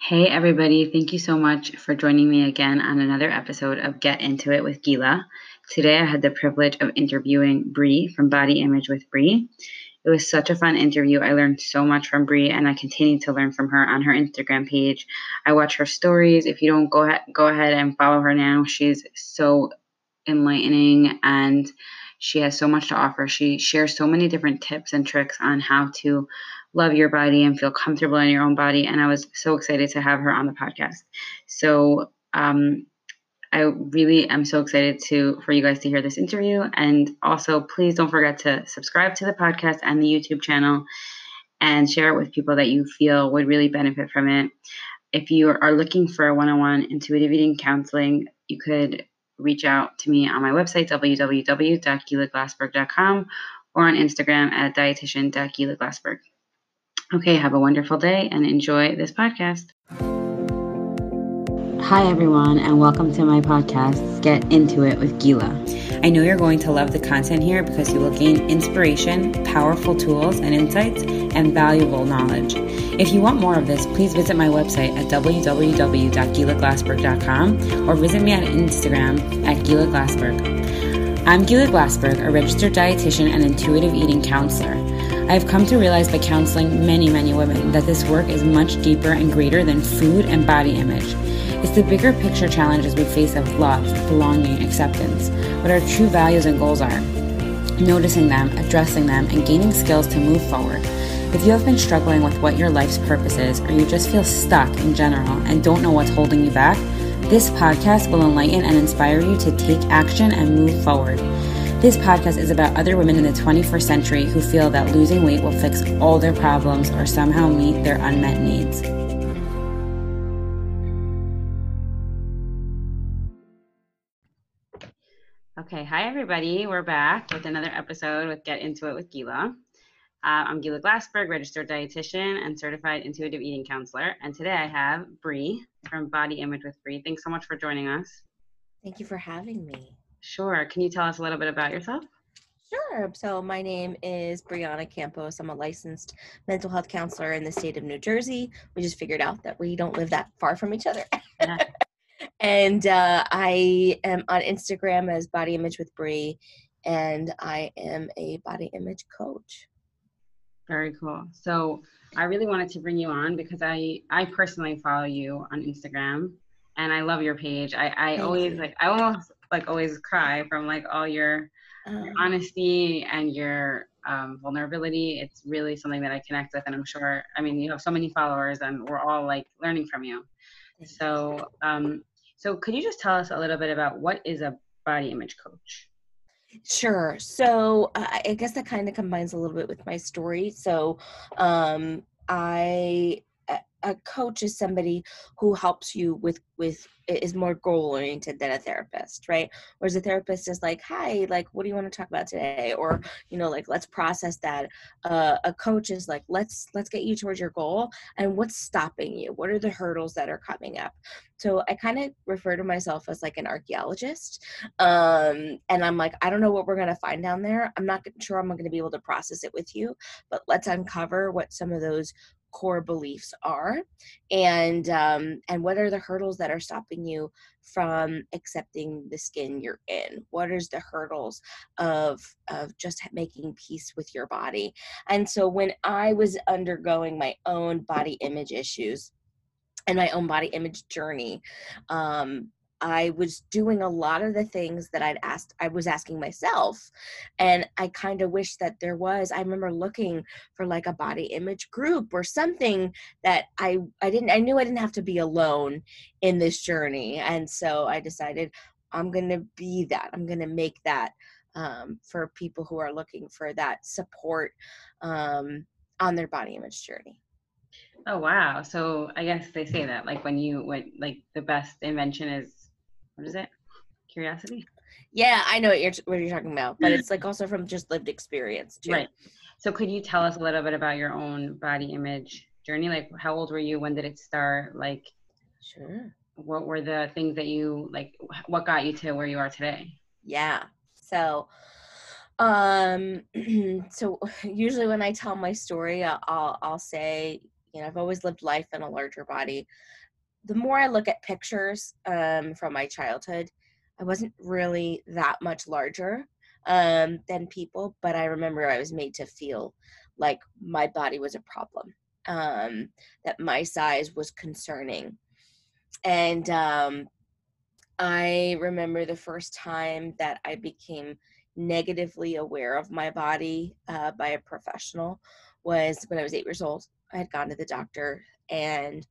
Hey, everybody. Thank you so much for joining me again on another episode of Get Into It with Gila. Today, I had the privilege of interviewing Bree from Body Image with Bree. It was such a fun interview. I learned so much from Bree, and I continue to learn from her on her Instagram page. I watch her stories. If you don't go ahead, go ahead and follow her now. She's so enlightening and she has so much to offer. She shares so many different tips and tricks on how to love your body and feel comfortable in your own body. And I was so excited to have her on the podcast. So um, I really am so excited to for you guys to hear this interview. And also, please don't forget to subscribe to the podcast and the YouTube channel and share it with people that you feel would really benefit from it. If you are looking for a one-on-one intuitive eating counseling, you could reach out to me on my website, www.gilaglassberg.com, or on Instagram at dietitian.gilaglassberg. Okay, have a wonderful day and enjoy this podcast. Hi, everyone, and welcome to my podcast, Get Into It with Gila. I know you're going to love the content here because you will gain inspiration, powerful tools and insights, and valuable knowledge. If you want more of this, please visit my website at www.gilaglassberg.com or visit me on Instagram at Gila Glassberg. I'm Gila Glassberg, a registered dietitian and intuitive eating counselor. I have come to realize by counseling many, many women that this work is much deeper and greater than food and body image. It's the bigger picture challenges we face of love, belonging, acceptance, what our true values and goals are, noticing them, addressing them, and gaining skills to move forward. If you have been struggling with what your life's purpose is, or you just feel stuck in general and don't know what's holding you back, this podcast will enlighten and inspire you to take action and move forward. This podcast is about other women in the 21st century who feel that losing weight will fix all their problems or somehow meet their unmet needs. Okay, hi everybody. We're back with another episode with Get Into It with Gila. Uh, I'm Gila Glassberg, registered dietitian and certified intuitive eating counselor. And today I have Bree from Body Image with Bree. Thanks so much for joining us. Thank you for having me. Sure. Can you tell us a little bit about yourself? Sure. So my name is Brianna Campos. I'm a licensed mental health counselor in the state of New Jersey. We just figured out that we don't live that far from each other. Yeah. and uh, I am on Instagram as Body Image with Bree, and I am a body image coach. Very cool. So I really wanted to bring you on because I I personally follow you on Instagram and I love your page. I I Thank always you. like I almost like always cry from like all your, um, your honesty and your um, vulnerability. It's really something that I connect with, and I'm sure. I mean, you have so many followers, and we're all like learning from you. So, um, so could you just tell us a little bit about what is a body image coach? Sure. So uh, I guess that kind of combines a little bit with my story. So um, I a coach is somebody who helps you with with is more goal oriented than a therapist right? Whereas a therapist is like hi like what do you want to talk about today? Or you know like let's process that. Uh, a coach is like let's let's get you towards your goal and what's stopping you? What are the hurdles that are coming up? So i kind of refer to myself as like an archaeologist um, and i'm like i don't know what we're to find down there. I'm not sure i'm to be able to process it with you but let's uncover what some of those core beliefs are and um, and what are the hurdles that are stopping you from accepting the skin you're in? What is the hurdles of of just making peace with your body? And so when i was undergoing my own body image issues and my own body image journey um, I was doing a lot of the things that I'd asked, I was asking myself. And I kind of wish that there was, I remember looking for like a body image group or something that I, I didn't, I knew I didn't have to be alone in this journey. And so I decided I'm going to be that. I'm going to make that um, for people who are looking for that support um, on their body image journey. Oh wow! So I guess they say that like when you when like the best invention is what is it? Curiosity. Yeah, I know what you're what you're talking about, but it's like also from just lived experience too. Right. So could you tell us a little bit about your own body image journey? Like how old were you? When did it start? Like Sure. What were the things that you like what got you to where you are today? Yeah. So um so usually when I tell my story I'll I'll say you know, I've always lived life in a larger body. The more I look at pictures um, from my childhood, I wasn't really that much larger um, than people, but I remember I was made to feel like my body was a problem, um, that my size was concerning. And um, I remember the first time that I became negatively aware of my body uh, by a professional was when I was eight years old. I had gone to the doctor, and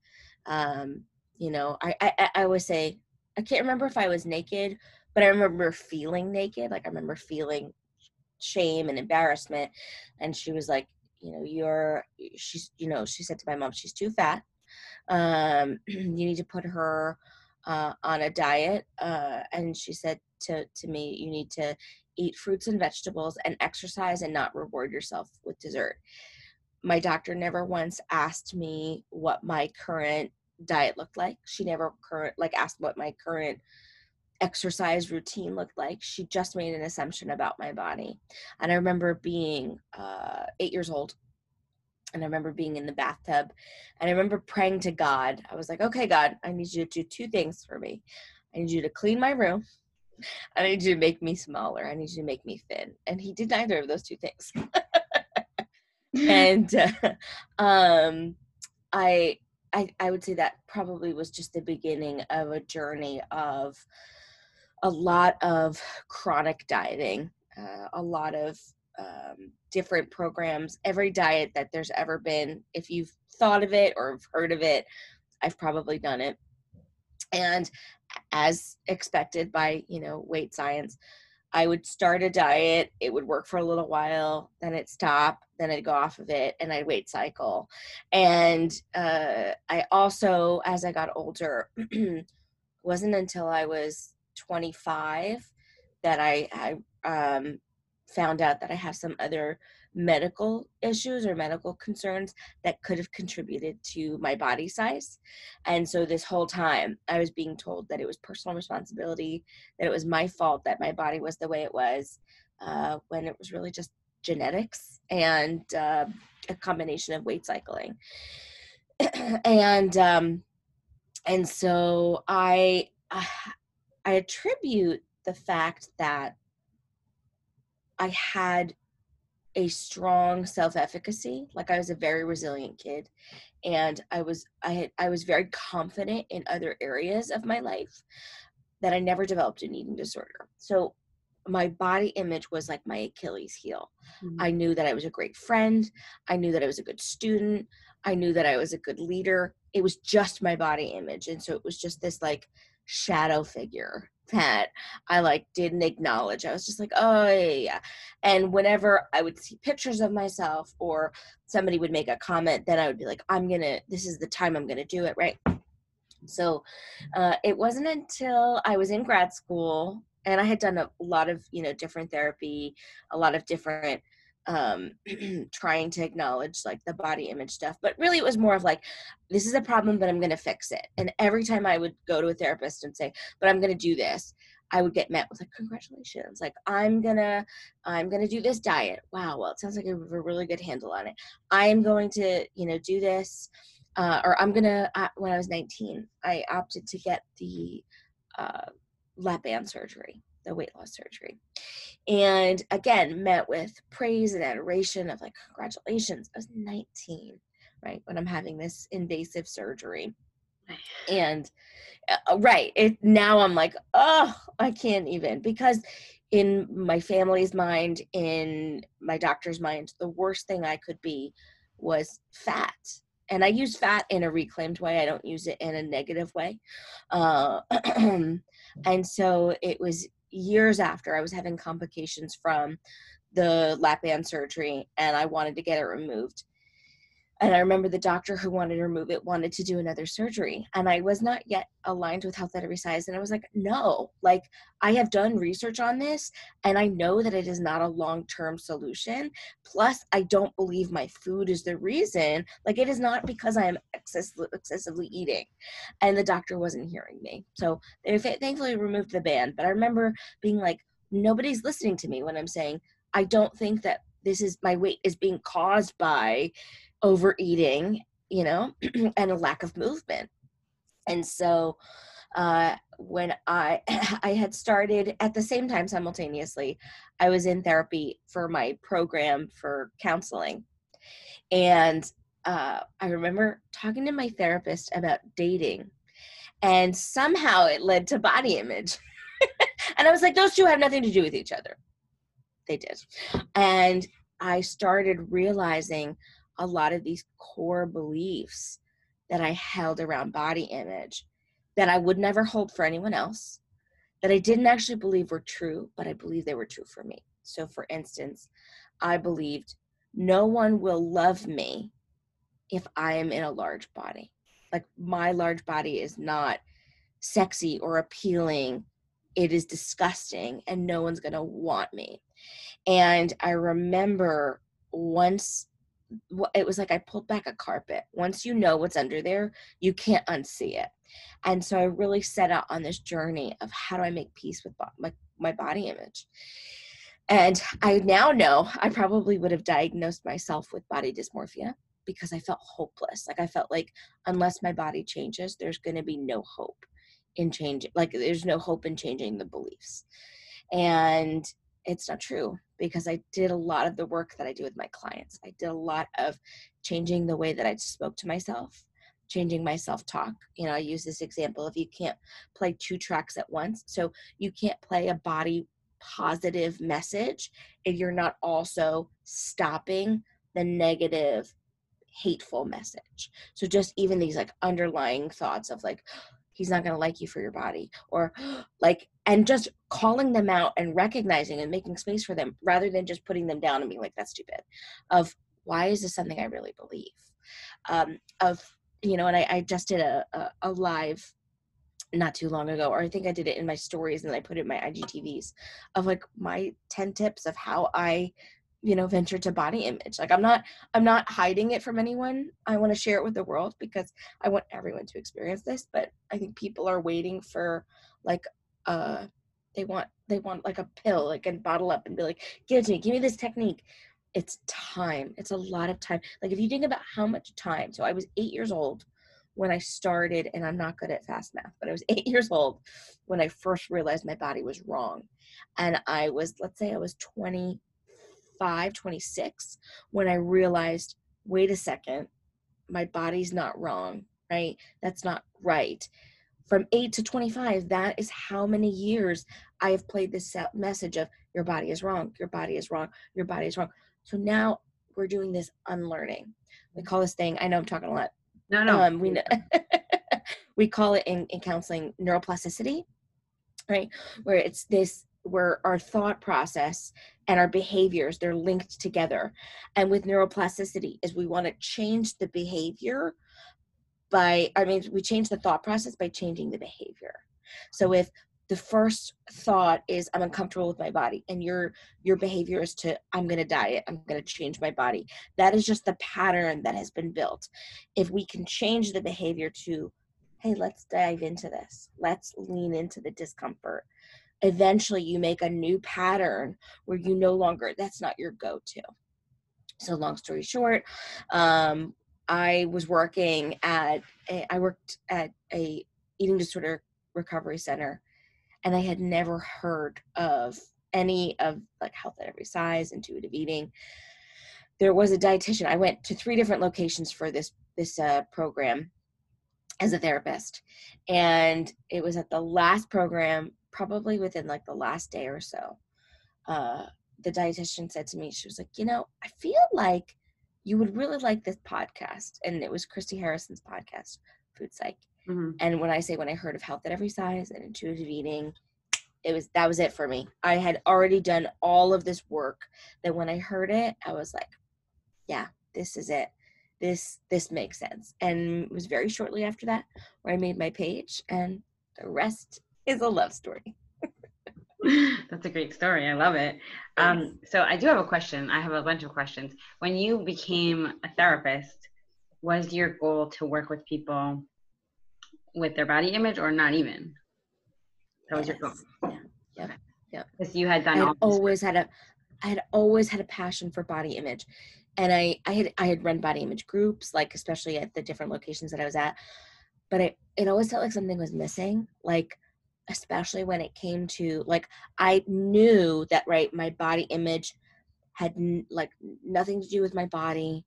um, you know, I, I I always say I can't remember if I was naked, but I remember feeling naked. Like I remember feeling shame and embarrassment. And she was like, you know, you're she's you know, she said to my mom, she's too fat. Um, you need to put her uh, on a diet. Uh, and she said to to me, you need to eat fruits and vegetables and exercise and not reward yourself with dessert. My doctor never once asked me what my current diet looked like. She never current like asked what my current exercise routine looked like. She just made an assumption about my body. And I remember being uh, eight years old. And I remember being in the bathtub. And I remember praying to God. I was like, okay, God, I need you to do two things for me. I need you to clean my room. I need you to make me smaller. I need you to make me thin. And he did neither of those two things. and uh, um, I, I, I would say that probably was just the beginning of a journey of a lot of chronic dieting, uh, a lot of um, different programs, every diet that there's ever been. If you've thought of it or heard of it, I've probably done it. And as expected by, you know, weight science, I would start a diet, it would work for a little while, then it'd stop, then I'd go off of it, and I'd weight cycle. And uh, I also, as I got older, wasn't until I was 25 that I, I um, found out that I have some other medical issues or medical concerns that could have contributed to my body size. And so this whole time I was being told that it was personal responsibility, that it was my fault that my body was the way it was, uh, when it was really just genetics and uh, a combination of weight cycling. and um, and so I I attribute the fact that I had a strong self-efficacy like i was a very resilient kid and i was i had i was very confident in other areas of my life that i never developed an eating disorder. So my body image was like my achilles heel. Mm-hmm. i knew that i was a great friend i knew that i was a good student i knew that i was a good leader. It was just my body image and so it was just this like shadow figure that I like didn't acknowledge. I was just like, oh yeah, yeah. And whenever I would see pictures of myself or somebody would make a comment, then I would be like, I'm gonna. This is the time I'm gonna do it, right? So uh, it wasn't until I was in grad school and I had done a lot of you know different therapy, a lot of different um trying to acknowledge like the body image stuff but really it was more of like this is a problem but i'm going to fix it. And every time i would go to a therapist and say but i'm going to do this i would get met with like congratulations like i'm going to i'm going to do this diet. Wow well it sounds like i have a really good handle on it. I'm going to you know do this uh, or i'm going to uh, when i was 19 i opted to get the uh, lap band surgery the weight loss surgery. And again, met with praise and adoration of like, congratulations. I was 19, right, when I'm having this invasive surgery. And uh, right, it now I'm like, oh, I can't even because in my family's mind, in my doctor's mind, the worst thing I could be was fat and I use fat in a reclaimed way. I don't use it in a negative way. Uh, and so it was years after I was having complications from the lap band surgery and I wanted to get it removed. And I remember the doctor who wanted to remove it wanted to do another surgery. And I was not yet aligned with health at every size. And I was like, no, like I have done research on this and I know that it is not a long term solution. Plus, I don't believe my food is the reason. Like it is not because I am excess- excessively eating. And the doctor wasn't hearing me. So they thankfully removed the band. But I remember being like, nobody's listening to me when I'm saying, I don't think that this is my weight is being caused by overeating you know, and a lack of movement. And so uh, when I I had started at the same time simultaneously, I was in therapy for my program for counseling, and uh, I remember talking to my therapist about dating, and somehow it led to body image, and I was like, those two have nothing to do with each other. They did, and I started realizing a lot of these core beliefs that I held around body image that I would never hold for anyone else, that I didn't actually believe were true, but I believe they were true for me. So, for instance, I believed no one will love me if I am in a large body. Like, my large body is not sexy or appealing, it is disgusting, and no one's gonna want me. And I remember once it was like I pulled back a carpet. Once you know what's under there, you can't unsee it. And so I really set out on this journey of how do I make peace with my, my body image. And I now know I probably would have diagnosed myself with body dysmorphia because I felt hopeless. Like I felt like unless my body changes, there's going to be no hope in changing. Like there's no hope in changing the beliefs. And it's not true because I did a lot of the work that I do with my clients. I did a lot of changing the way that I spoke to myself, changing my self talk. You know, I use this example of you can't play two tracks at once. So you can't play a body positive message if you're not also stopping the negative hateful message. So just even these like underlying thoughts of like he's not going to like you for your body or like and just calling them out and recognizing and making space for them rather than just putting them down and being like that's stupid of why is this something i really believe? Um, of you know and i, I just did a, a, a live not too long ago or i think i did it in my stories and i put it in my igtvs of like my 10 tips of how i you know venture to body image. Like i'm not i'm not hiding it from anyone. I want to share it with the world because i want everyone to experience this but i think people are waiting for like uh they want they want like a pill like and bottle up and be like give it to me give me this technique it's time it's a lot of time like if you think about how much time so i was eight years old when i started and i'm not good at fast math but i was eight years old when i first realized my body was wrong and i was let's say i was 25, 26 when I realized, wait a second, my body's not wrong, right? That's not right. From 8 to 25, that is how many years I have played this message of your body is wrong, your body is wrong, your body is wrong. So now we're doing this unlearning. We call this thing, I know I'm talking a lot. No, no. Um, we, know, we call it in, in counseling neuroplasticity, right? Where it's this where our thought process and our behaviors they're linked together and with neuroplasticity is we want to change the behavior by i mean we change the thought process by changing the behavior. So if the first thought is i'm uncomfortable with my body and your your behavior is to i'm going to diet i'm going to change my body that is just the pattern that has been built. If we can change the behavior to hey let's dive into this. Let's lean into the discomfort eventually you make a new pattern where you no longer that's not your go-to. So long story short um, i was working at a, I worked at a eating disorder recovery center and i had never heard of any of like health at every size intuitive eating. There was a dietitian. I went to three different locations for this this uh, program as a therapist and it was at the last program probably within like the last day or so, uh, the dietitian said to me, she was like, you know, I feel like you would really like this podcast. And it was Christy Harrison's podcast, Food Psych. Mm-hmm. And when I say when I heard of health at every size and intuitive eating, it was that was it for me. I had already done all of this work that when I heard it, I was like, yeah, this is it. This this makes sense. And it was very shortly after that where I made my page and the rest is a love story. That's a great story. I love it. Um, so I do have a question. I have a bunch of questions. When you became a therapist, was your goal to work with people with their body image or not even? That was yes. your goal. Yeah. Yeah. Because you had done I always had a I had always had a passion for body image. and I I had I had run body image groups, like especially at the different locations that I was at, but it it always felt like something was missing, like especially when it came to like I knew that right my body image had n- like nothing to do with my body,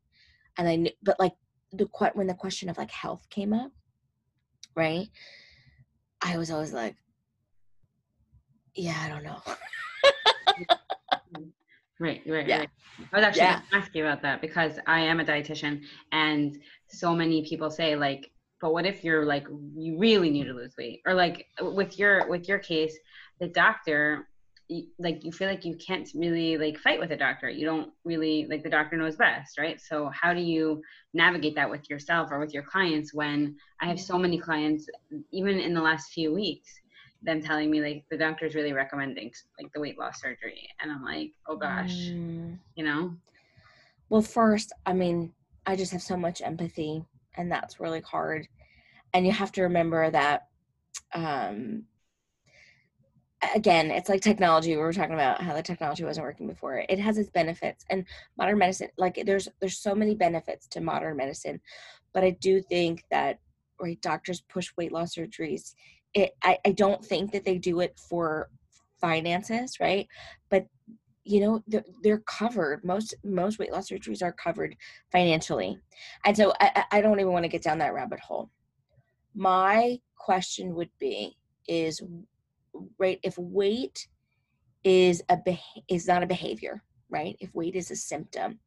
and I knew, but like the when the question of like health came up, right? I was always like, yeah, I don't know. Right, right, yeah. right. I was actually yeah. going to ask you about that because I am a dietitian, and so many people say like, but what if you're like you really need to lose weight, or like with your with your case, the doctor, like you feel like you can't really like fight with a doctor. You don't really like the doctor knows best, right? So how do you navigate that with yourself or with your clients when I have so many clients, even in the last few weeks, them telling me like the doctor's really recommending like the weight loss surgery and i'm like oh gosh mm. you know well first i mean i just have so much empathy and that's really hard. And you have to remember that um again it's like technology we were talking about how the technology wasn't working before. It has its benefits and modern medicine like there's there's so many benefits to modern medicine but i do think that right doctors push weight loss surgeries. It I, I don't think that they do it for finances right? But you know they're, they're covered. Most most weight loss surgeries are covered financially. And so i, I don't even want to get down that rabbit hole. My question would be is right if weight is a is not a behavior right? If weight is a symptom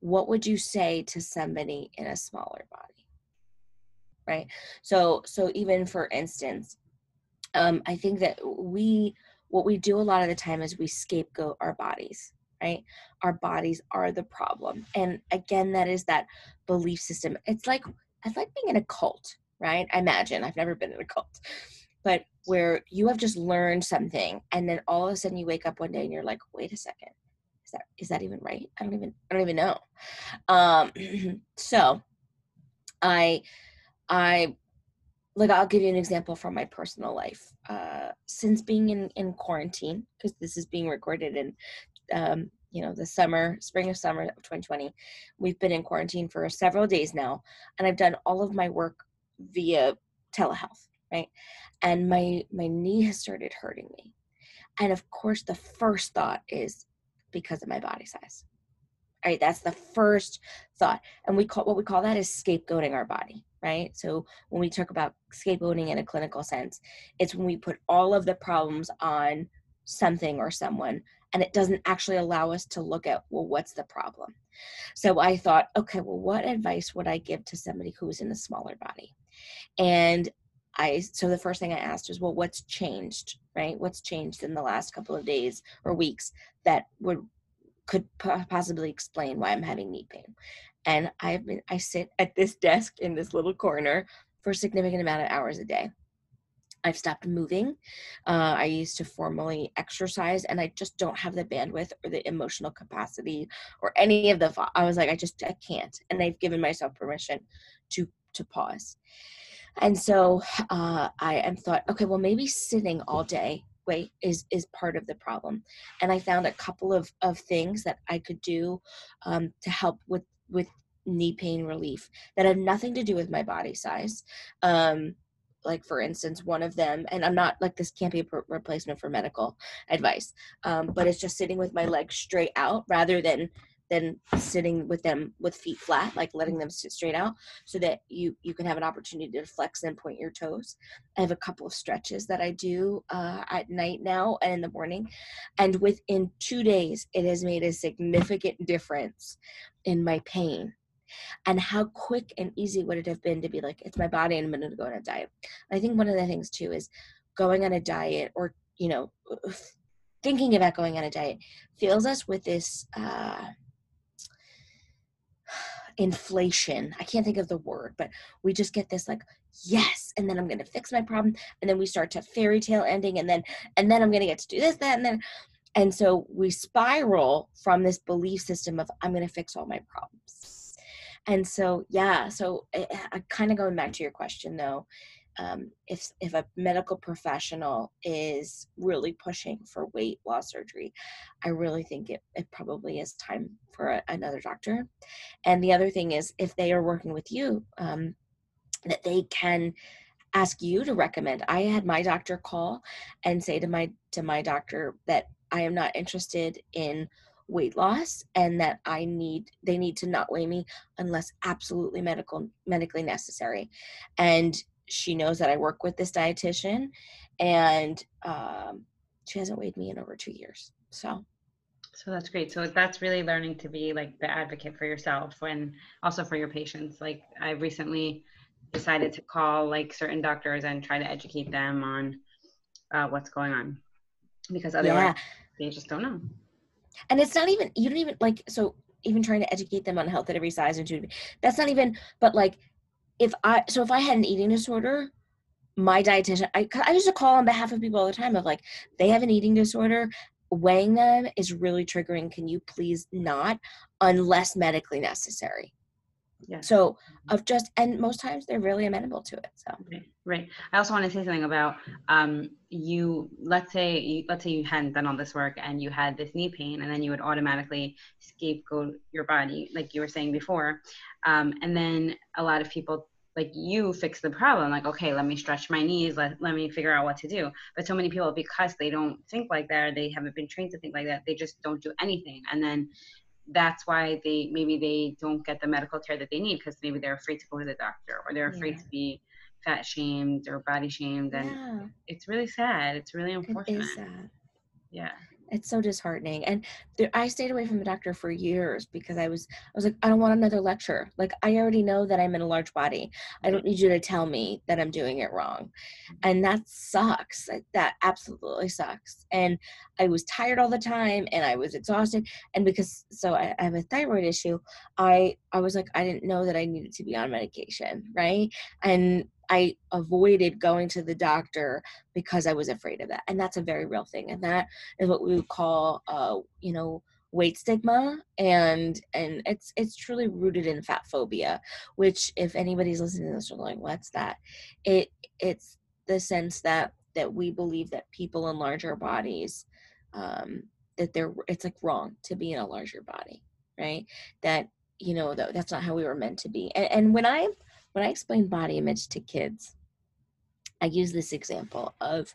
what would you say to somebody in a smaller body? Right? So so even for instance um i think that we what we do a lot of the time is we scapegoat our bodies right? Our bodies are the problem and again that is that belief system. It's like it's like being in a cult right? I imagine i've never been in a cult but where you have just learned something and then all of a sudden you wake up one day and you're like wait a second is that is that even right? I don't even i don't even know. Um so i I like I'll give you an example from my personal life. Uh, since being in in quarantine, because this is being recorded in um, you know the summer, spring of summer of 2020, we've been in quarantine for several days now, and I've done all of my work via telehealth, right? And my my knee has started hurting me, and of course the first thought is because of my body size. Right, that's the first thought, and we call what we call that is scapegoating our body right? So when we talk about scapegoating in a clinical sense, it's when we put all of the problems on something or someone and it doesn't actually allow us to look at well what's the problem? So i thought okay well what advice would i give to somebody who's in a smaller body? And i so the first thing i asked was well what's changed right? What's changed in the last couple of days or weeks that would could possibly explain why i'm having knee pain and I've been I sit at this desk in this little corner for a significant amount of hours a day. I've stopped moving. Uh, I used to formally exercise, and I just don't have the bandwidth or the emotional capacity or any of the. I was like, I just I can't, and I've given myself permission to to pause. And so uh, I am thought, okay, well maybe sitting all day wait is is part of the problem. And I found a couple of of things that I could do um, to help with with knee pain relief that had nothing to do with my body size. Um, like for instance, one of them, and I'm not like this can't be a per- replacement for medical advice, um, but it's just sitting with my legs straight out rather than than sitting with them with feet flat, like letting them sit straight out, so that you you can have an opportunity to flex and point your toes. I have a couple of stretches that I do uh, at night now and in the morning, and within two days, it has made a significant difference in my pain. And how quick and easy would it have been to be like, it's my body and I'm going to go on a diet. I think one of the things too is going on a diet or you know thinking about going on a diet fills us with this. Uh, inflation. I can't think of the word, but we just get this like, yes, and then I'm gonna fix my problem, and then we start to fairy tale ending, and then and then I'm gonna get to do this, that, and then and so we spiral from this belief system of I'm gonna fix all my problems. And so yeah, so I, eh, I kind of going back to your question though, um, if if a medical professional is really pushing for weight loss surgery, I really think it, it probably is time for a, another doctor. And the other thing is, if they are working with you, um, that they can ask you to recommend. I had my doctor call and say to my to my doctor that I am not interested in weight loss and that I need they need to not weigh me unless absolutely medical medically necessary. And she knows that I work with this dietitian and um, she hasn't weighed me in over two years. So so that's great. So that's really learning to be like the advocate for yourself and also for your patients. Like I recently decided to call like certain doctors and try to educate them on uh, what's going on because otherwise yeah. they just don't know. And it's not even you don't even like so even trying to educate them on health at every size and. That's not even. But like if I so if I had an eating disorder, my dietitian I I used to call on behalf of people all the time of like they have an eating disorder weighing them is really triggering can you please not unless medically necessary yeah. So of just and most times they're really amenable to it. So right, right. I also want to say something about um you. Let's say you, let's say you hadn't done all this work and you had this knee pain, and then you would automatically scapegoat your body, like you were saying before, um, and then a lot of people like you fix the problem like okay let me stretch my knees let, let me figure out what to do but so many people because they don't think like that or they haven't been trained to think like that they just don't do anything and then that's why they maybe they don't get the medical care that they need because maybe they're afraid to go to the doctor or they're afraid yeah. to be fat shamed or body shamed and yeah. it's really sad it's really unfortunate it is sad. yeah it's so disheartening and there, i stayed away from the doctor for years because i was i was like i don't want another lecture. Like i already know that i'm in a large body. I don't mm-hmm. need you to tell me that i'm doing it wrong and that sucks that absolutely sucks and i was tired all the time and i was exhausted and because so I, I have a thyroid issue i i was like i didn't know that i needed to be on medication right? And I avoided going to the doctor because I was afraid of that. And that's a very real thing. And that is what we would call, uh, you know, weight stigma and and it's it's truly rooted in fat phobia which if anybody's listening to this are going what's that it it's the sense that that we believe that people in larger bodies um that they're it's like wrong to be in a larger body right that you know that, that's not how we were meant to be and, and when i when I explain body image to kids, I use this example of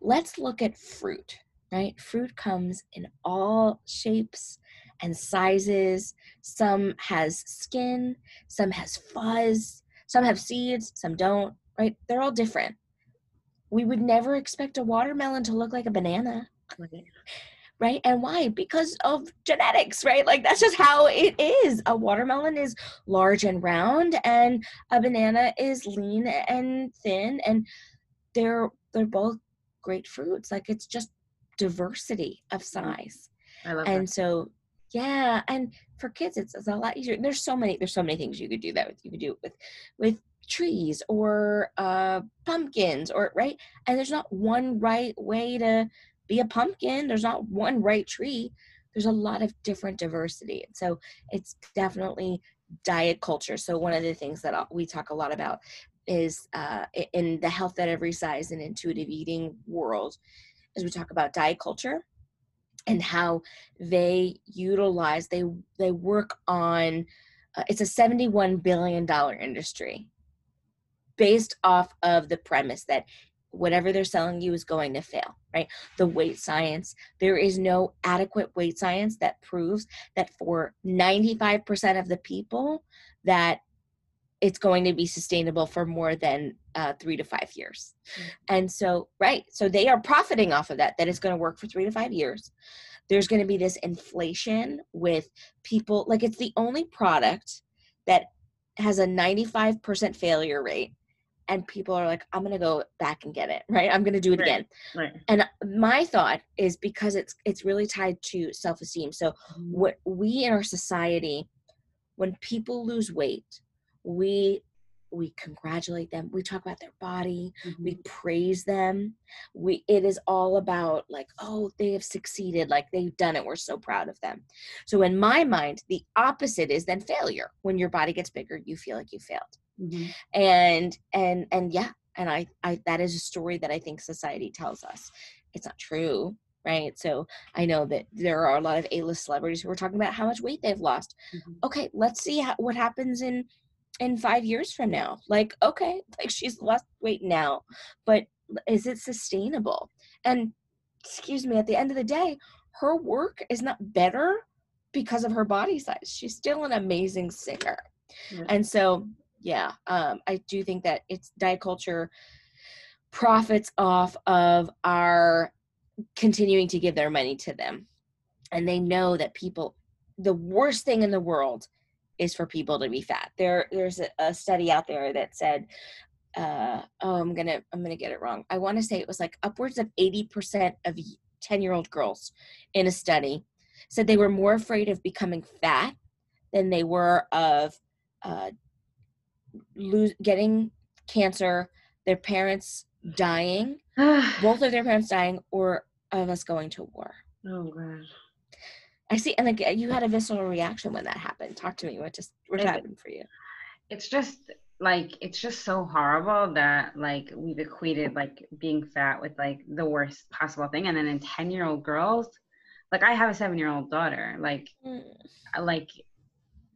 let's look at fruit, right? Fruit comes in all shapes and sizes. Some has skin, some has fuzz, some have seeds, some don't, right? They're all different. We would never expect a watermelon to look like a banana right? And why? Because of genetics, right? Like that's just how it is. A watermelon is large and round, and a banana is lean and thin, and they're they're both great fruits. Like it's just diversity of size. I love and that. so yeah, and for kids it's, it's a lot easier. There's so many there's so many things you could do that with. You could do it with with trees or uh pumpkins or right and there's not one right way to be a pumpkin. There's not one right tree. There's a lot of different diversity. So it's definitely diet culture. So one of the things that we talk a lot about is uh, in the health at every size and intuitive eating world, as we talk about diet culture and how they utilize they they work on uh, it's a 71 billion dollar industry based off of the premise that whatever they're selling you is going to fail, right? The weight science, there is no adequate weight science that proves that for 95% of the people that it's going to be sustainable for more than uh, three to five years. Mm-hmm. And so, right, so they are profiting off of that, that it's going to work for three to five years. There's going to be this inflation with people, like it's the only product that has a 95% failure rate and people are like i'm gonna go back and get it right i'm gonna do it right. again right. and my thought is because it's it's really tied to self-esteem so mm-hmm. what we in our society when people lose weight we we congratulate them we talk about their body mm-hmm. we praise them we it is all about like oh they have succeeded like they've done it we're so proud of them so in my mind the opposite is then failure when your body gets bigger you feel like you failed mm-hmm. and and and yeah and I, I that is a story that i think society tells us. It's not true right? So i know that there are a lot of a-list celebrities who are talking about how much weight they've lost. Mm-hmm. okay let's see how, what happens in in five years from now. Like okay like she's lost weight now but is it sustainable? And excuse me at the end of the day her work is not better because of her body size. She's still an amazing singer. Yeah. and so yeah um i do think that it's diet culture profits off of our continuing to give their money to them. And they know that people the worst thing in the world is for people to be fat. There there's a, a study out there that said uh, oh i'm gonna i'm gonna get it wrong. I want to say it was like upwards of 80% of 10 year old girls in a study said they were more afraid of becoming fat than they were of uh, lose, getting cancer their parents dying both of their parents dying or of us going to war. Oh god. I see and like you had a visceral reaction when that happened. Talk to me what just what happened for you. It's just like it's just so horrible that like we've equated like being fat with like the worst possible thing and then in 10 year old girls like i have a seven year old daughter like mm. like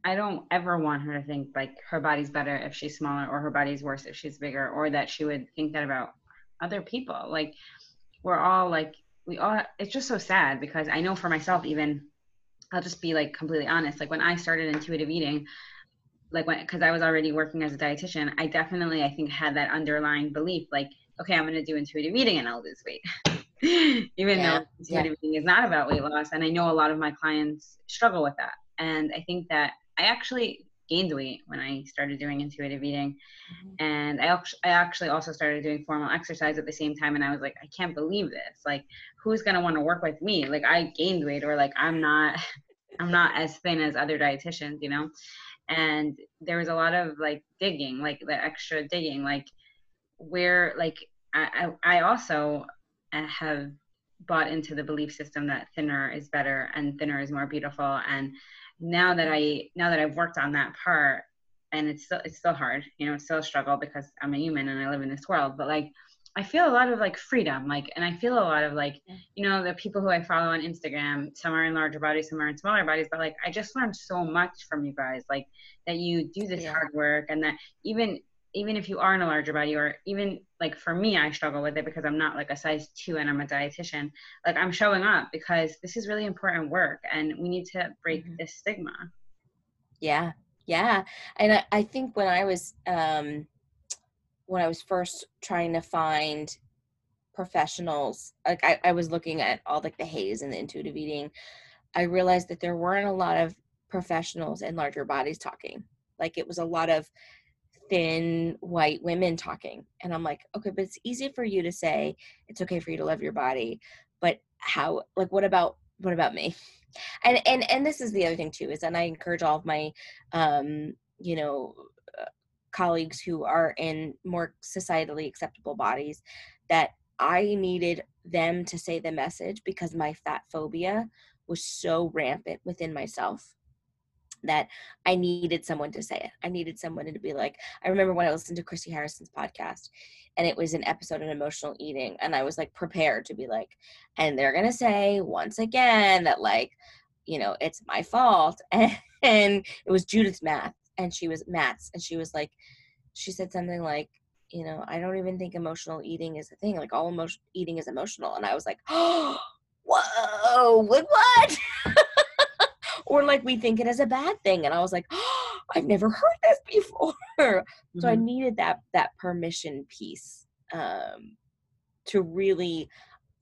i don't ever want her to think like her body's better if she's smaller or her body's worse if she's bigger or that she would think that about other people like we're all like we all it's just so sad because i know for myself even i'll just be like completely honest like when i started intuitive eating like when because I was already working as a dietitian, I definitely I think had that underlying belief like, okay, I'm gonna do intuitive eating and I'll lose weight. Even yeah. though intuitive yeah. eating is not about weight loss. And I know a lot of my clients struggle with that. And I think that I actually gained weight when I started doing intuitive eating. Mm-hmm. And I, I actually also started doing formal exercise at the same time. And I was like, I can't believe this. Like, who's going to want to work with me? Like, I gained weight or like, I'm not, I'm not as thin as other dietitians, you know? and there was a lot of like digging like the extra digging like where like i i also have bought into the belief system that thinner is better and thinner is more beautiful and now that i now that i've worked on that part and it's still it's still hard you know it's still a struggle because i'm a human and i live in this world but like I feel a lot of like freedom, like, and I feel a lot of like, you know, the people who I follow on Instagram, some are in larger bodies, some are in smaller bodies, but like, I just learned so much from you guys, like that you do this yeah. hard work and that even, even if you are in a larger body or even like for me, I struggle with it because I'm not like a size two and I'm a dietitian, like I'm showing up because this is really important work and we need to break mm-hmm. this stigma. Yeah. Yeah. And I, I think when I was, um, when I was first trying to find professionals, like I, I was looking at all like the HAES and the intuitive eating, I realized that there weren't a lot of professionals in larger bodies talking. Like it was a lot of thin white women talking. And I'm like, okay, but it's easy for you to say it's okay for you to love your body, but how like what about what about me? And and and this is the other thing too, is that I encourage all of my um, you know, colleagues who are in more societally acceptable bodies that I needed them to say the message because my fat phobia was so rampant within myself that I needed someone to say it. I needed someone to be like, I remember when I listened to Christy Harrison's podcast and it was an episode on emotional eating and I was like prepared to be like, and they're going to say once again that like, you know, it's my fault. And, and it was Judith Matz and she was Matz, and she was like, she said something like, you know, I don't even think emotional eating is a thing. Like all emotion eating is emotional, and I was like, oh, whoa, like what? or like we think it as a bad thing, and I was like, oh, I've never heard this before. Mm-hmm. So I mm-hmm. needed that that permission piece um, to really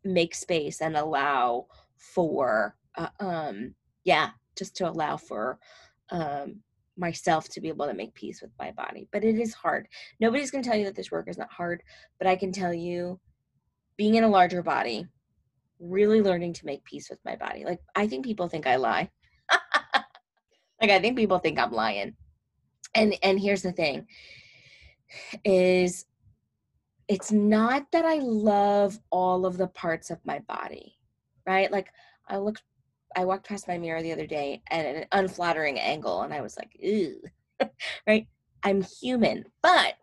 make space and allow for, uh, um, yeah, just to allow for um, myself to be able to make peace with my body. But it is hard. Nobody's going to tell you that this work is not hard, but I can tell you being in a larger body, really learning to make peace with my body. Like I think people think I lie. like I think people think I'm lying. And and here's the thing is it's not that I love all of the parts of my body, right? Like I looked I walked past my mirror the other day at an unflattering angle and I was like, ooh, right? I'm human, but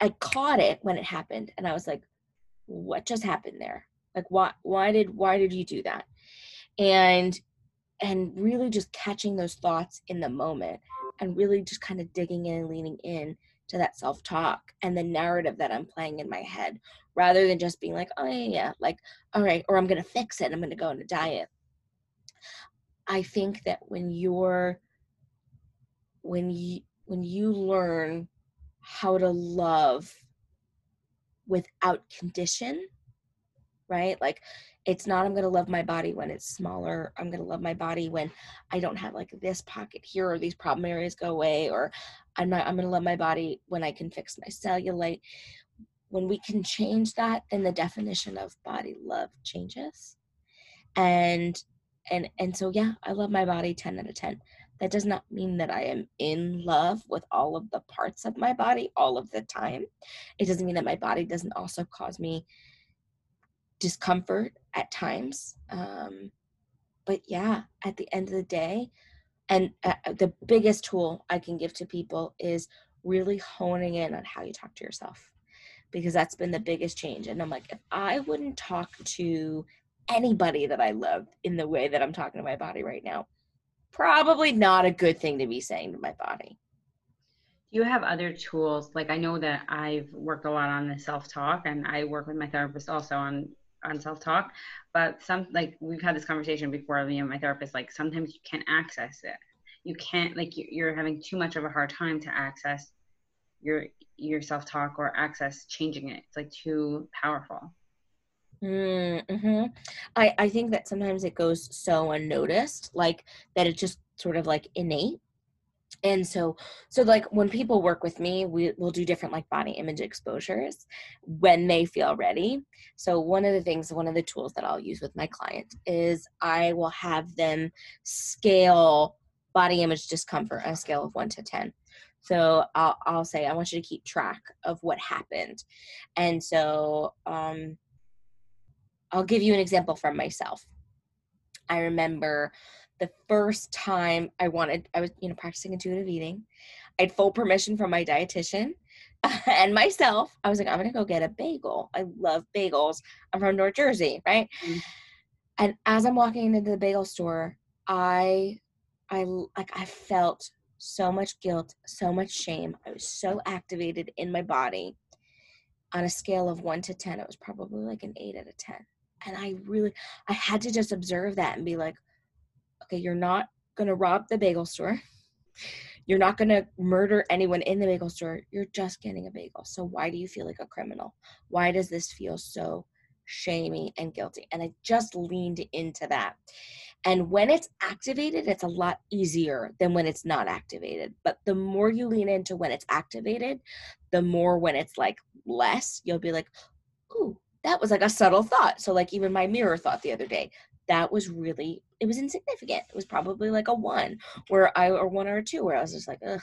I caught it when it happened and I was like, what just happened there? Like why why did why did you do that? And and really just catching those thoughts in the moment and really just kind of digging in and leaning in to that self-talk and the narrative that I'm playing in my head rather than just being like, oh yeah, yeah, like, all right, or I'm gonna fix it, I'm gonna go on a diet. I think that when you're when you when you learn how to love without condition, right? Like it's not I'm going to love my body when it's smaller. I'm going to love my body when I don't have like this pocket here or these problem areas go away or I'm not I'm going to love my body when I can fix my cellulite. When we can change that, then the definition of body love changes. And and and so yeah, I love my body 10 out of 10 that does not mean that I am in love with all of the parts of my body all of the time. It doesn't mean that my body doesn't also cause me discomfort at times. Um, but yeah, at the end of the day, and uh, uh, the biggest tool I can give to people is really honing in on how you talk to yourself because that's been the biggest change. And I'm like, if I wouldn't talk to anybody that I love in the way that I'm talking to my body right now, probably not a good thing to be saying to my body. You have other tools? Like I know that I've worked a lot on the self-talk and I work with my therapist also on on self-talk, but some like we've had this conversation before, me and my therapist, like sometimes you can't access it. You can't like you're having too much of a hard time to access your your self-talk or access changing it. It's like too powerful. Mm-hmm. I, I think that sometimes it goes so unnoticed, like that it's just sort of like innate. And so, so like when people work with me, we will do different like body image exposures when they feel ready. So one of the things, one of the tools that I'll use with my client is I will have them scale body image discomfort on a scale of one to 10. So I'll, I'll say, I want you to keep track of what happened. And so, um, I'll give you an example from myself. I remember the first time I wanted, I was, you know, practicing intuitive eating. I had full permission from my dietitian and myself. I was like, I'm going to go get a bagel. I love bagels. I'm from North Jersey, right? Mm-hmm. And as I'm walking into the bagel store, I, I like, I felt so much guilt, so much shame. I was so activated in my body. On a scale of one to 10, it was probably like an eight out of 10 and i really i had to just observe that and be like okay you're not going to rob the bagel store. You're not going to murder anyone in the bagel store. You're just getting a bagel. So why do you feel like a criminal? Why does this feel so shamey and guilty? And i just leaned into that. And when it's activated it's a lot easier than when it's not activated. But the more you lean into when it's activated the more when it's like less you'll be like ooh that was like a subtle thought. So like even my mirror thought the other day, that was really it was insignificant. It was probably like a one where I or one or a two where I was just like, ugh.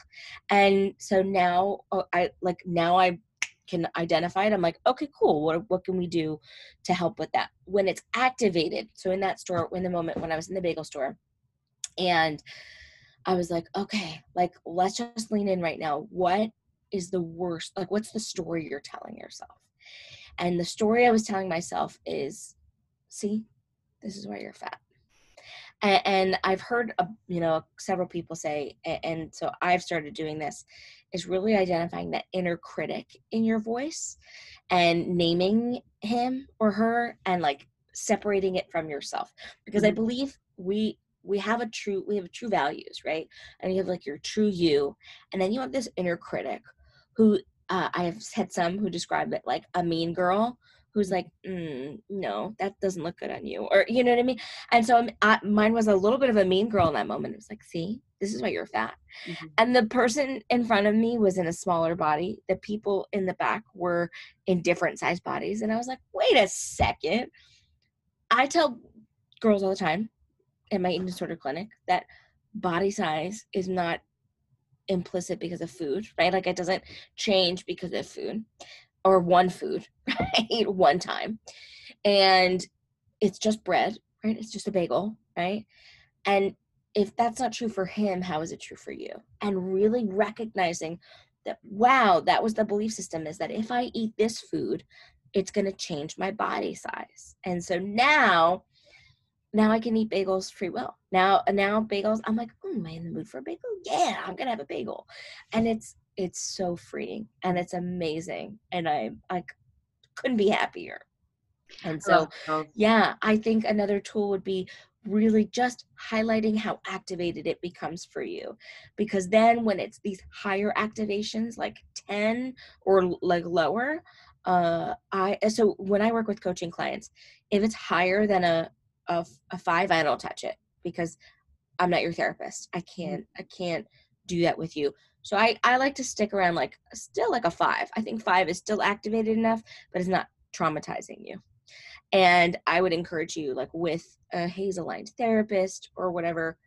And so now uh, I like now I can identify it. I'm like, okay, cool. What what can we do to help with that? When it's activated. So in that store, in the moment when I was in the bagel store and I was like, okay, like let's just lean in right now. What is the worst? Like what's the story you're telling yourself? And the story I was telling myself is, see, this is why you're fat. And, and I've heard, uh, you know, several people say, and so I've started doing this, is really identifying that inner critic in your voice and naming him or her and like separating it from yourself. Because I mm-hmm. believe we we have a true we have true values right and you have like your true you and then you have this inner critic who uh, I have had some who describe it like a mean girl who's like, mm, no, that doesn't look good on you, or you know what I mean. And so I, mine was a little bit of a mean girl in that moment. It was like, see, this is why you're fat. Mm-hmm. And the person in front of me was in a smaller body. The people in the back were in different size bodies, and I was like, wait a second. I tell girls all the time in my eating disorder clinic that body size is not implicit because of food, right? Like it doesn't change because of food or one food, right? one time. And it's just bread, right? It's just a bagel, right? And if that's not true for him, how is it true for you? And really recognizing that wow that was the belief system is that if i eat this food it's going to change my body size and so now now i can eat bagels free will. Now now bagels i'm like oh am i in the mood for a bagel? Yeah i'm gonna have a bagel. And it's it's so freeing and it's amazing and i i couldn't be happier. And so yeah i think another tool would be really just highlighting how activated it becomes for you because then when it's these higher activations like 10 or like lower uh i so when i work with coaching clients if it's higher than a a, a five i don't touch it because i'm not your therapist i mm-hmm. can't i can't do that with you so i i like to stick around like still like a five i think five is still activated enough but it's not traumatizing you and I would encourage you, like with a HAES aligned therapist or whatever,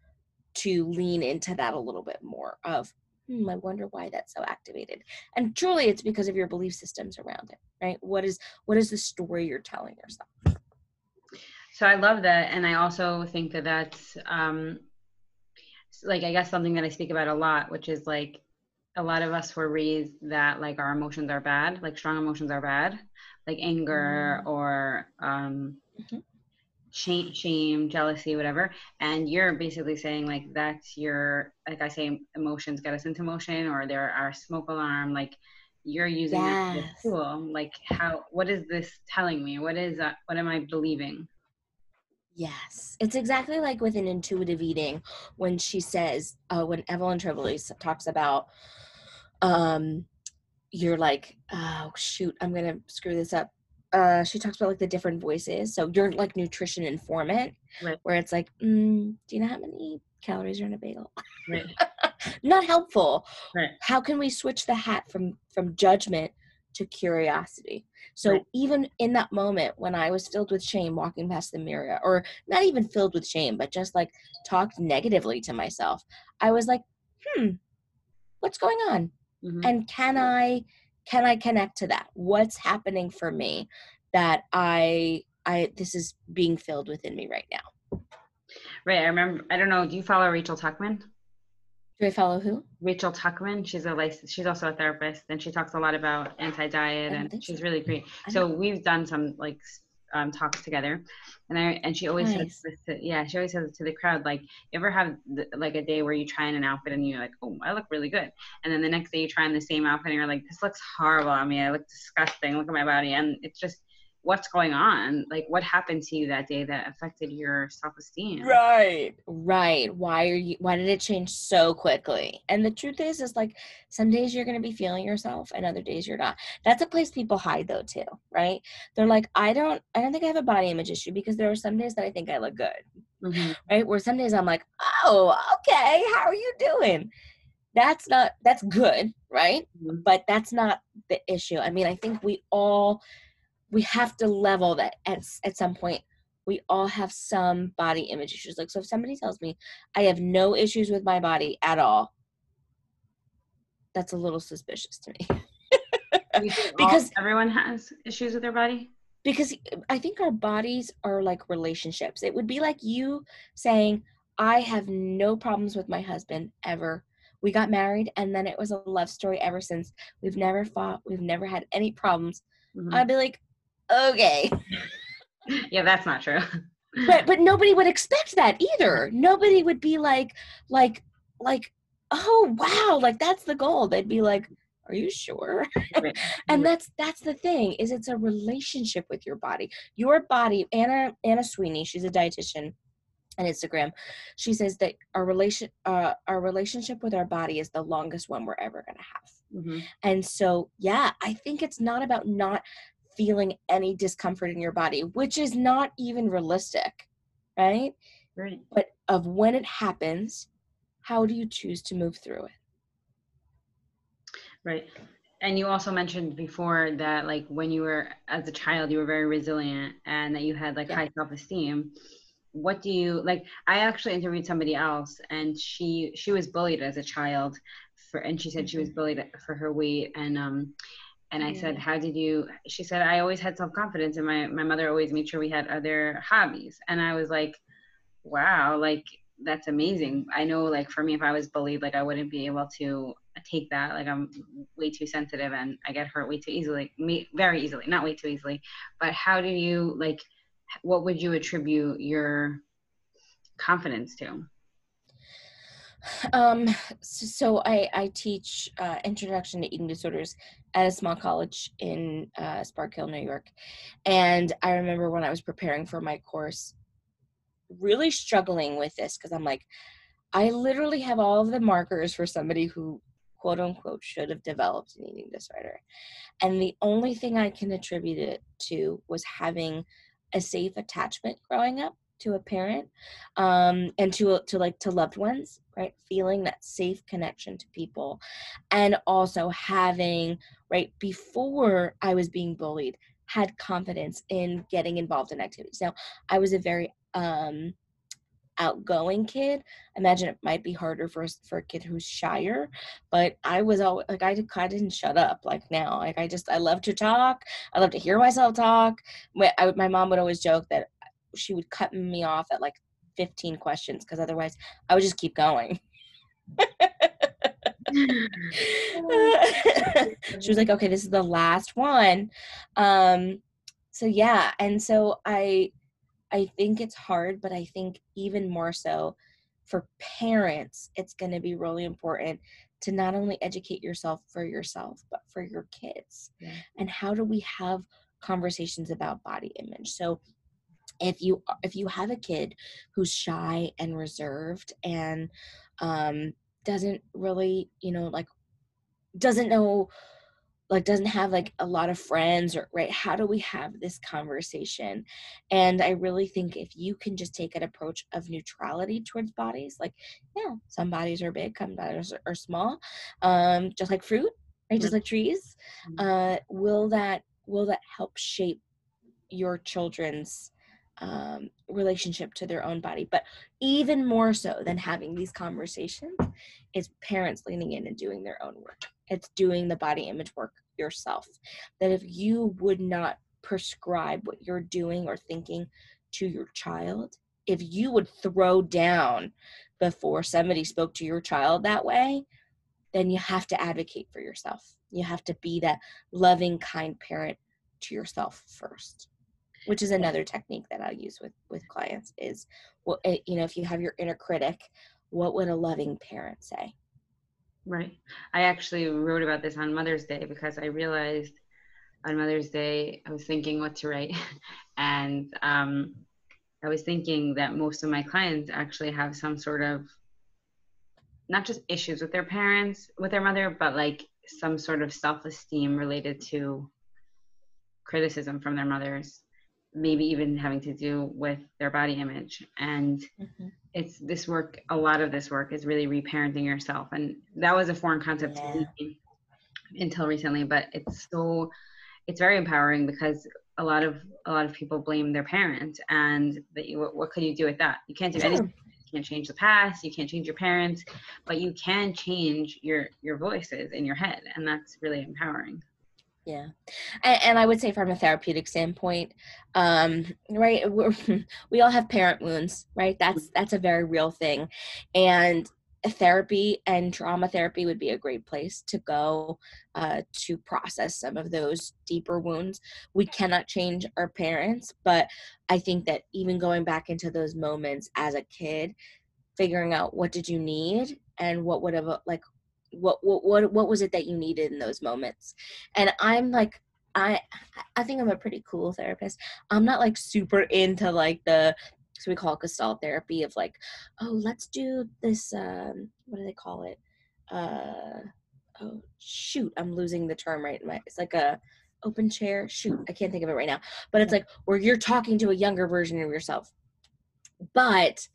to lean into that a little bit more of, hmm, I wonder why that's so activated. And truly it's because of your belief systems around it, right? What is what is the story you're telling yourself? So I love that. And I also think that that's um like I guess something that I speak about a lot, which is like a lot of us were raised that like our emotions are bad, like strong emotions are bad, like anger mm. or um, mm-hmm. shame, shame, jealousy, whatever. And you're basically saying like that's your, like I say, emotions get us into motion, or they're our smoke alarm. Like you're using yes. that tool. Like how? What is this telling me? What is that? What am I believing? Yes, it's exactly like with an intuitive eating when she says, uh, when Evelyn Tribole talks about um, you're like, oh shoot, I'm gonna screw this up. Uh, she talks about like the different voices. So you're like nutrition informant, right. where it's like, mm, do you know how many calories are in a bagel? Right. Not helpful. Right. How can we switch the hat from from judgment to curiosity? So right. even in that moment when I was filled with shame walking past the mirror, or not even filled with shame, but just like talked negatively to myself, I was like, hmm, what's going on? mm-hmm. and can i can i connect to that what's happening for me that i i this is being filled within me right now right i remember i don't know do you follow rachel tuckman do I follow who? Rachel Tuckman. She's a license. She's also a therapist, and she talks a lot about anti-diet, and she's so. really great. So we've done some like um, talks together, and I and she always nice. says this to, yeah she always says to the crowd like you ever have the, like a day where you try on an outfit and you're like oh I look really good, and then the next day you try on the same outfit and you're like this looks horrible on me I look disgusting look at my body and it's just what's going on? Like what happened to you that day that affected your self-esteem? Right right. Why are you why did it change so quickly? And the truth is is like some days you're going to be feeling yourself and other days you're not. That's a place people hide though too right? They're like i don't i don't think i have a body image issue because there are some days that i think i look good mm-hmm. right? Where some days i'm like oh okay how are you doing? That's not that's good right? Mm-hmm. but that's not the issue. I mean i think we all we have to level that at, at some point. We all have some body image issues. Like so if somebody tells me i have no issues with my body at all that's a little suspicious to me. Because everyone has issues with their body? Because i think our bodies are like relationships. It would be like you saying i have no problems with my husband ever. We got married and then it was a love story ever since. We've never fought. We've never had any problems. Mm-hmm. i'd be like okay. yeah, that's not true. but but nobody would expect that either. Nobody would be like like like oh wow, like that's the goal. They'd be like are you sure and that's that's the thing is it's a relationship with your body your body anna anna sweeney she's a dietitian on instagram she says that our relation uh, our relationship with our body is the longest one we're ever going to have mm-hmm. and so yeah i think it's not about not feeling any discomfort in your body, which is not even realistic, right? Right. But of when it happens, how do you choose to move through it? Right. And you also mentioned before that, like, when you were as a child, you were very resilient and that you had like yeah. high self esteem. What do you like? I actually interviewed somebody else, and she she was bullied as a child, for and she said she was mm-hmm. bullied for her weight, and um, and I said, mm. How did you? She said, I always had self confidence, and my, my mother always made sure we had other hobbies. And I was like, Wow, like that's amazing. I know, like for me, if I was bullied, like I wouldn't be able to take that. Like I'm way too sensitive and I get hurt way too easily, me very easily, not way too easily. But how do you like? What would you attribute your confidence to? Um, so I, I teach uh, introduction to eating disorders at a small college in uh, Sparkill, New York. And I remember when I was preparing for my course, really struggling with this because I'm like, I literally have all of the markers for somebody who quote unquote should have developed an eating disorder. And the only thing I can attribute it to was having a safe attachment growing up to a parent um, and to to like to loved ones right? Feeling that safe connection to people. And also having right before i was being bullied had confidence in getting involved in activities. Now i was a very um outgoing kid. Imagine it might be harder for for a kid who's shyer but i was always like i, I didn't shut up like now. Like i just i love to talk. I love to hear myself talk. My, I, my mom would always joke that she would cut me off at like 15 questions because otherwise I would just keep going. she was like, okay, this is the last one. Um, so yeah, and so I I think it's hard, but I think even more so for parents, it's going to be really important to not only educate yourself for yourself, but for your kids. Yeah. And how do we have conversations about body image? So if you if you have a kid who's shy and reserved and um doesn't really you know like doesn't know like doesn't have like a lot of friends or right how do we have this conversation and i really think if you can just take an approach of neutrality towards bodies like yeah some bodies are big some bodies are small um just like fruit right just like trees mm-hmm. uh will that will that help shape your children's um, relationship to their own body. But even more so than having these conversations is parents leaning in and doing their own work. It's doing the body image work yourself. That if you would not prescribe what you're doing or thinking to your child, if you would throw down before somebody spoke to your child that way, then you have to advocate for yourself. You have to be that loving, kind parent to yourself first which is another technique that I use with with clients is well you know if you have your inner critic what would a loving parent say? Right. I actually wrote about this on Mother's Day because I realized on Mother's Day I was thinking what to write. And um, I was thinking that most of my clients actually have some sort of not just issues with their parents with their mother but like some sort of self-esteem related to criticism from their mothers maybe even having to do with their body image. And mm-hmm. it's this work a lot of this work is really reparenting yourself. And that was a foreign concept yeah. to me until recently but it's so it's very empowering because a lot of a lot of people blame their parents and that you what, what could you do with that? You can't do anything. You can't change the past. You can't change your parents but you can change your your voices in your head. And that's really empowering yeah. And, and, i would say from a therapeutic standpoint um right we all have parent wounds right? That's that's a very real thing. And therapy and trauma therapy would be a great place to go uh, to process some of those deeper wounds. We cannot change our parents but i think that even going back into those moments as a kid figuring out what did you need and what would have like what what what what was it that you needed in those moments? And i'm like i i think i'm a pretty cool therapist. I'm not like super into like the so we call gestalt therapy of like oh let's do this um what do they call it? Uh oh shoot i'm losing the term right my it's like a open chair. Shoot i can't think of it right now. But it's like where you're talking to a younger version of yourself. But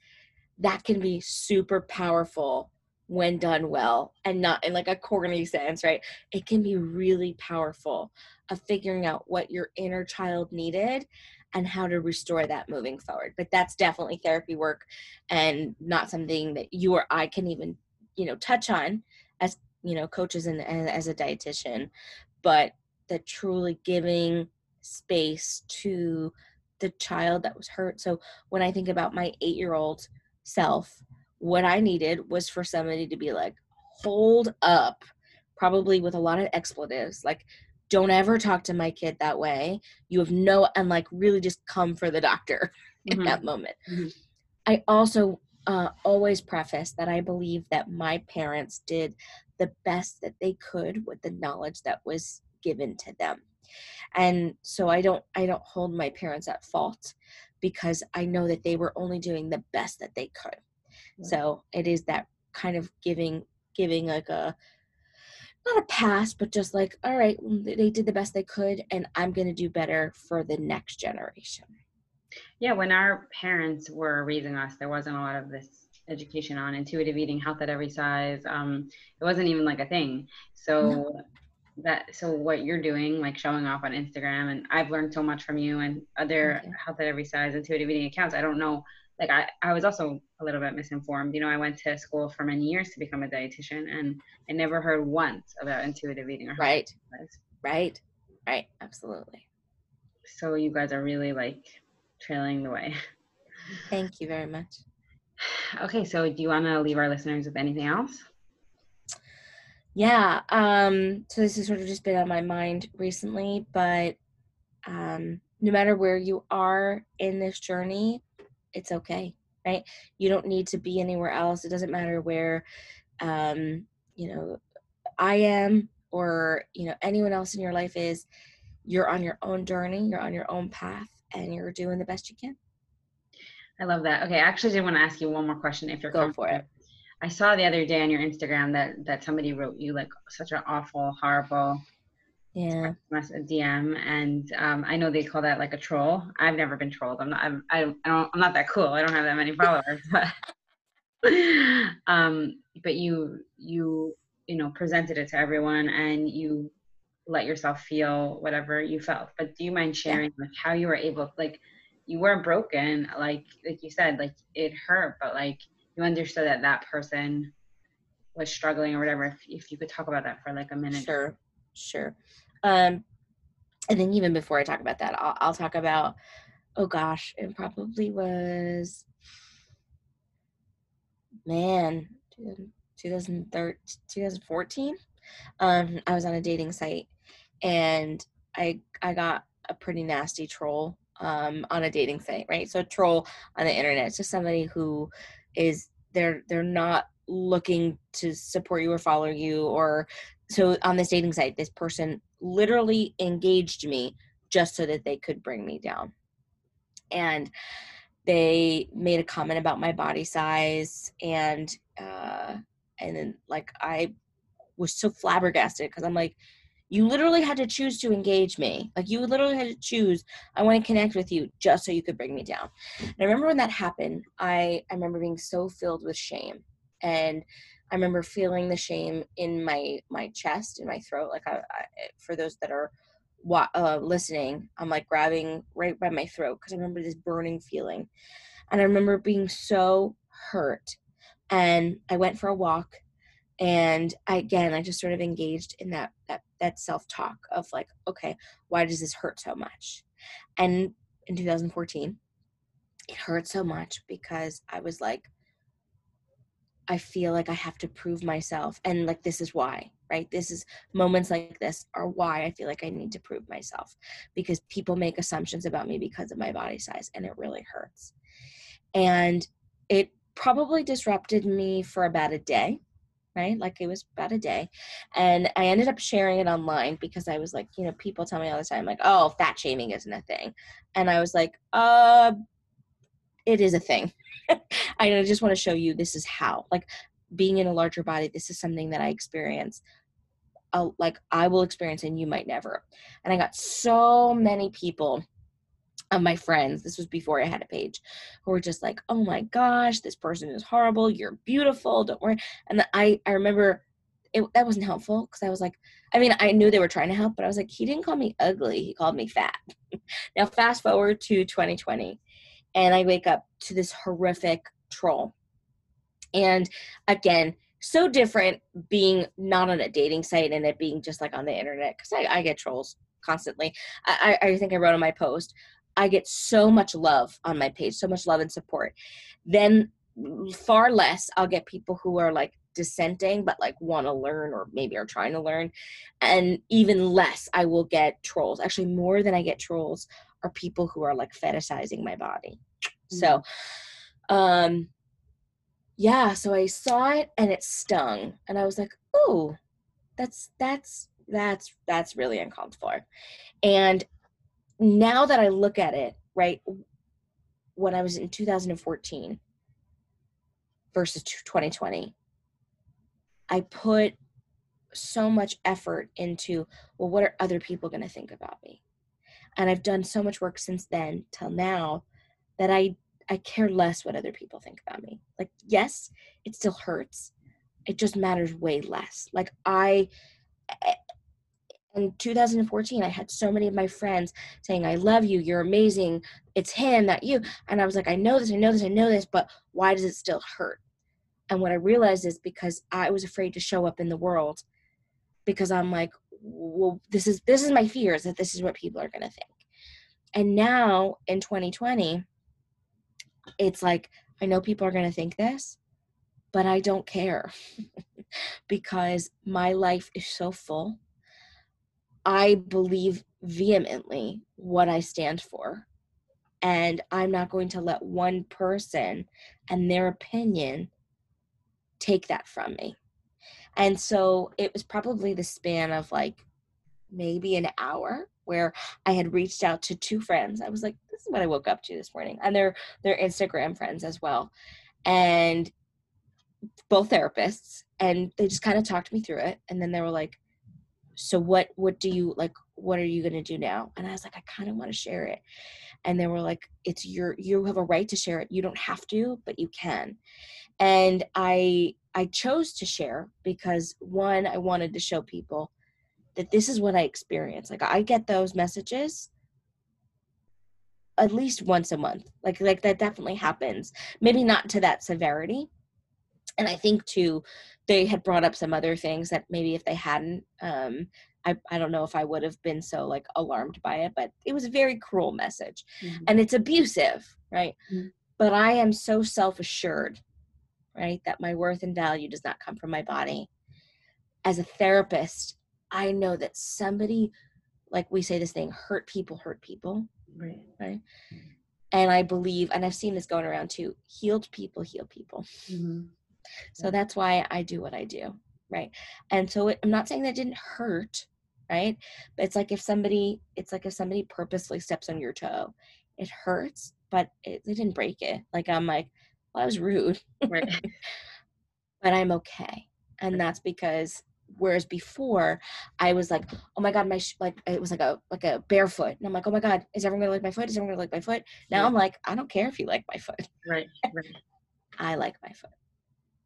that can be super powerful when done well and not in like a corny sense, right? It can be really powerful of figuring out what your inner child needed and how to restore that moving forward. But that's definitely therapy work and not something that you or I can even, you know, touch on as, you know, coaches and, and as a dietitian, but the truly giving space to the child that was hurt. So when I think about my eight year old self, what I needed was for somebody to be like, hold up, probably with a lot of expletives, like, don't ever talk to my kid that way. You have no, and like really just come for the doctor mm-hmm. in that moment. Mm-hmm. I also uh, always preface that I believe that my parents did the best that they could with the knowledge that was given to them and so i don't i don't hold my parents at fault because i know that they were only doing the best that they could so it is that kind of giving giving like a not a pass but just like all right they did the best they could and i'm going to do better for the next generation. Yeah when our parents were raising us there wasn't a lot of this education on intuitive eating health at every size um, it wasn't even like a thing. So no that so what you're doing like showing off on instagram and i've learned so much from you and other health at every size intuitive eating accounts i don't know like I, I was also a little bit misinformed. You know i went to school for many years to become a dietitian and i never heard once about intuitive eating or right. right. Right. Absolutely. So you guys are really like trailing the way. Thank you very much. Okay so do you want to leave our listeners with anything else? Yeah um so this has sort of just been on my mind recently but um no matter where you are in this journey it's okay right? You don't need to be anywhere else it doesn't matter where um you know i am or you know anyone else in your life is you're on your own journey you're on your own path and you're doing the best you can. I love that. Okay i actually did want to ask you one more question if you're go for it. I saw the other day on your Instagram that that somebody wrote you like such an awful, horrible yeah DM, and um, I know they call that like a troll. I've never been trolled. I'm not. I'm, I don't. I don't I'm not that cool. I don't have that many followers, but um, but you you you know presented it to everyone, and you let yourself feel whatever you felt. But do you mind sharing yeah. like how you were able like you weren't broken like like you said like it hurt, but like you understood that that person was struggling or whatever if, if you could talk about that for like a minute sure sure. Um and then even before i talk about that i'll, I'll talk about oh gosh it probably was man 2013 2014 um i was on a dating site and i i got a pretty nasty troll um on a dating site right? So a troll on the internet it's just somebody who is they're they're not looking to support you or follow you or so on this dating site this person literally engaged me just so that they could bring me down and they made a comment about my body size and uh and then like i was so flabbergasted because i'm like you literally had to choose to engage me. Like you literally had to choose, I want to connect with you just so you could bring me down. And I remember when that happened, I, I remember being so filled with shame. And I remember feeling the shame in my my chest, in my throat. Like I, I for those that are uh, listening, I'm like grabbing right by my throat because I remember this burning feeling, and I remember being so hurt. And I went for a walk, and I, again, I just sort of engaged in that that that self-talk of like okay why does this hurt so much and in 2014 it hurt so much because i was like i feel like i have to prove myself and like this is why right this is moments like this are why i feel like i need to prove myself because people make assumptions about me because of my body size and it really hurts and it probably disrupted me for about a day right? Like it was about a day. And I ended up sharing it online because I was like, you know, people tell me all the time, like, oh, fat shaming isn't a thing. And I was like, uh, it is a thing. I just want to show you this is how. Like being in a larger body, this is something that I experience. Uh, like I will experience and you might never. And I got so many people of my friends, this was before I had a page, who were just like, "Oh my gosh, this person is horrible. You're beautiful. Don't worry." And I I remember it that wasn't helpful because I was like, I mean, I knew they were trying to help, but I was like, he didn't call me ugly. He called me fat. now fast forward to 2020, and I wake up to this horrific troll, and again. So different being not on a dating site and it being just like on the internet because I, I get trolls constantly. I, I think I wrote on my post, I get so much love on my page, so much love and support. Then far less i'll get people who are like dissenting but like want to learn or maybe are trying to learn and even less i will get trolls actually more than i get trolls are people who are like fetishizing my body. Mm-hmm. so um yeah so i saw it and it stung and i was like oh that's that's that's that's really uncalled for. And now that i look at it right when i was in 2014 versus 2020 i put so much effort into well what are other people going to think about me and i've done so much work since then till now that i i care less what other people think about me. Like yes it still hurts. It just matters way less. Like i eh, in 2014 i had so many of my friends saying i love you you're amazing it's him not you. And i was like i know this i know this i know this but why does it still hurt? And what i realized is because i was afraid to show up in the world because i'm like well this is this is my fears that this is what people are going to think. And now in 2020 it's like i know people are going to think this but i don't care because my life is so full. I believe vehemently what i stand for and i'm not going to let one person and their opinion take that from me and so it was probably the span of like maybe an hour where I had reached out to two friends. I was like, this is what I woke up to this morning. And they're they're Instagram friends as well. And both therapists. And they just kind of talked me through it. And then they were like, so what what do you like what are you gonna do now? And I was like, I kind of want to share it. And they were like, it's your you have a right to share it. You don't have to, but you can. And I I chose to share because one, I wanted to show people that this is what I experience. Like I get those messages at least once a month. Like like that definitely happens. Maybe not to that severity. And I think too, they had brought up some other things that maybe if they hadn't, um, I, I don't know if I would have been so like alarmed by it, but it was a very cruel message. Mm-hmm. And it's abusive, right? Mm-hmm. But I am so self assured right? That my worth and value does not come from my body. As a therapist, I know that somebody, like we say this thing, hurt people hurt people. Right. Right. And I believe, and I've seen this going around too, healed people heal people. Mm-hmm. So yeah. that's why I do what I do. Right. And so it, I'm not saying that didn't hurt. Right. But it's like if somebody, it's like if somebody purposely steps on your toe, it hurts, but it, it didn't break it. Like I'm like, well, I was rude. Right. but I'm okay. And that's because whereas before I was like, oh my God, my, sh-, like, it was like a, like a barefoot. And I'm like, oh my God, is everyone gonna like my foot? Is everyone gonna like my foot? Now right. I'm like, I don't care if you like my foot. Right. Right. I like my foot.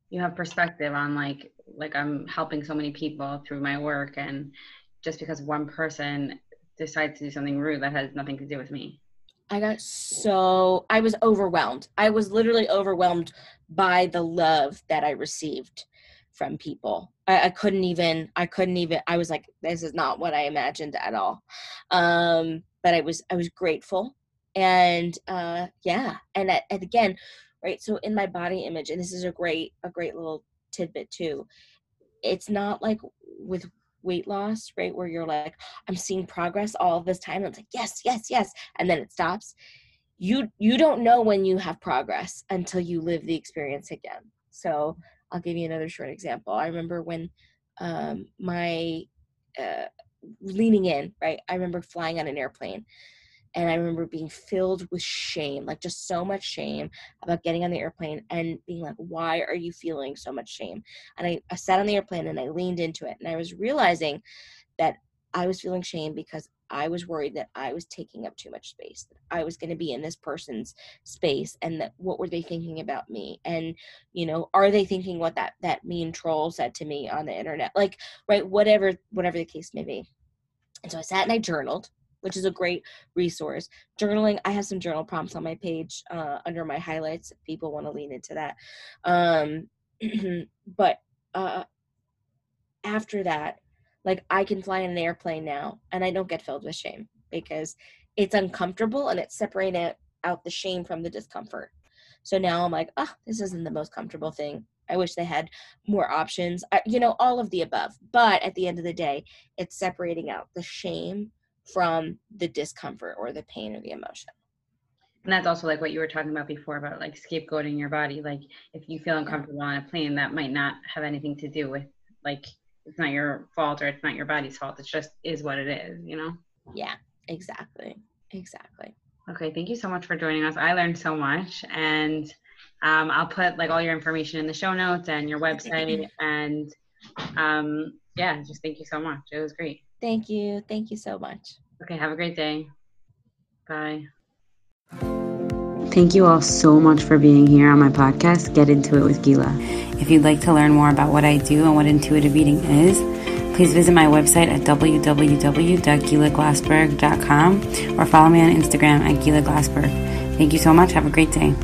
You have perspective on like, like I'm helping so many people through my work and just because one person decides to do something rude that has nothing to do with me. I got so I was overwhelmed. I was literally overwhelmed by the love that I received from people. I, I, couldn't even I couldn't even I was like, this is not what I imagined at all. Um, but I was I was grateful. And uh yeah, and, and again, right, so in my body image, and this is a great a great little tidbit too. It's not like with weight loss, right? Where you're like, I'm seeing progress all this time. It's like, yes, yes, yes. And then it stops. You you don't know when you have progress until you live the experience again. So I'll give you another short example. I remember when um, my uh, leaning in, right? I remember flying on an airplane and I remember being filled with shame, like just so much shame about getting on the airplane and being like, why are you feeling so much shame? And I, I sat on the airplane and I leaned into it and I was realizing that I was feeling shame because I was worried that I was taking up too much space, that I was going to be in this person's space and that what were they thinking about me? And, you know, are they thinking what that, that mean troll said to me on the internet? Like, right, whatever, whatever the case may be. And so I sat and I journaled which is a great resource. Journaling, I have some journal prompts on my page uh, under my highlights if people want to lean into that. Um, but uh, after that, like I can fly in an airplane now and I don't get filled with shame because it's uncomfortable and it's separating out the shame from the discomfort. So now I'm like, oh, this isn't the most comfortable thing. I wish they had more options. I, you know, all of the above. But at the end of the day, it's separating out the shame from the discomfort or the pain or the emotion. And that's also like what you were talking about before about like scapegoating your body. Like if you feel uncomfortable on a plane, that might not have anything to do with like it's not your fault or it's not your body's fault. It just is what it is, you know? Yeah, exactly. Exactly. Okay, thank you so much for joining us. I learned so much and um, I'll put like all your information in the show notes and your website and um, yeah, just thank you so much. It was great. Thank you. Thank you so much. Okay, have a great day. Bye. Thank you all so much for being here on my podcast, Get Into It with Gila. If you'd like to learn more about what I do and what intuitive eating is, please visit my website at www.gilaglassberg.com or follow me on Instagram at Gila Glassberg. Thank you so much. Have a great day.